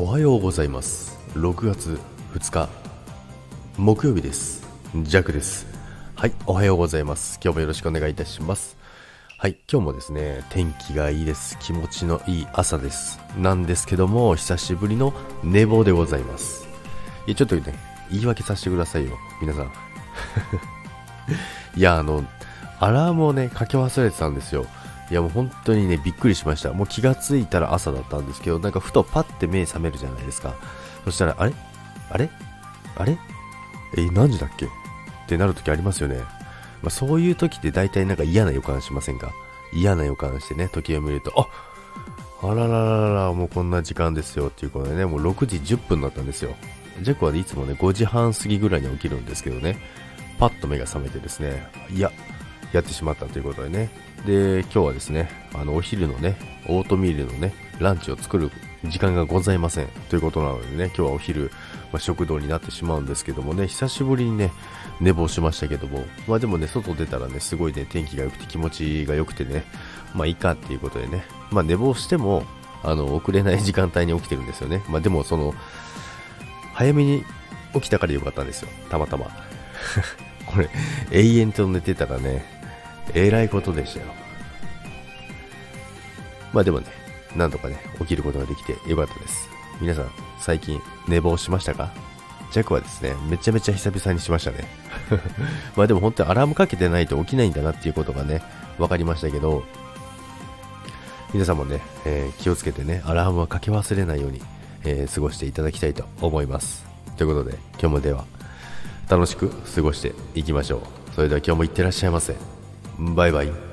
おはようございます。6月2日木曜日です。ジャックです。はいおはようございます。今日もよろしくお願いいたします。はい今日もですね天気がいいです。気持ちのいい朝です。なんですけども久しぶりの寝坊でございます。いやちょっとね言い訳させてくださいよ。皆さん。いやあのアラームをねかけ忘れてたんですよ。いやもう本当にね、びっくりしました。もう気がついたら朝だったんですけど、なんかふとパッて目覚めるじゃないですか。そしたら、あれ？あれ？あれ？え、何時だっけ？ってなるときありますよね。まあ、そういう時って大体なんか嫌な予感しませんか？嫌な予感してね、時を見ると、ああららららもうこんな時間ですよっていうことでね、もう6時10分だったんですよ。ジェコはいつもね、5時半過ぎぐらいに起きるんですけどね、パッと目が覚めてですね、いや、やってしまったということでね。で、今日はですね、あの、お昼のね、オートミールのね、ランチを作る時間がございません。ということなのでね、今日はお昼、まあ、食堂になってしまうんですけどもね、久しぶりにね、寝坊しましたけども、まあでもね、外出たらね、すごいね、天気が良くて気持ちが良くてね、まあいいかっていうことでね、まあ寝坊しても、あの、遅れない時間帯に起きてるんですよね。まあでも、その、早めに起きたから良かったんですよ。たまたま。これ、永遠と寝てたらね、えらいことでしたよ。まあでもね、なんとかね、起きることができてよかったです。皆さん、最近寝坊しましたか？ジャックはですね、めちゃめちゃ久々にしましたね。まあでも本当にアラームかけてないと起きないんだなっていうことがね、分かりましたけど、皆さんもね、えー、気をつけてね、アラームはかけ忘れないように、えー、過ごしていただきたいと思います。ということで、今日もでは、楽しく過ごしていきましょう。それでは今日もいってらっしゃいませ。バイバイ。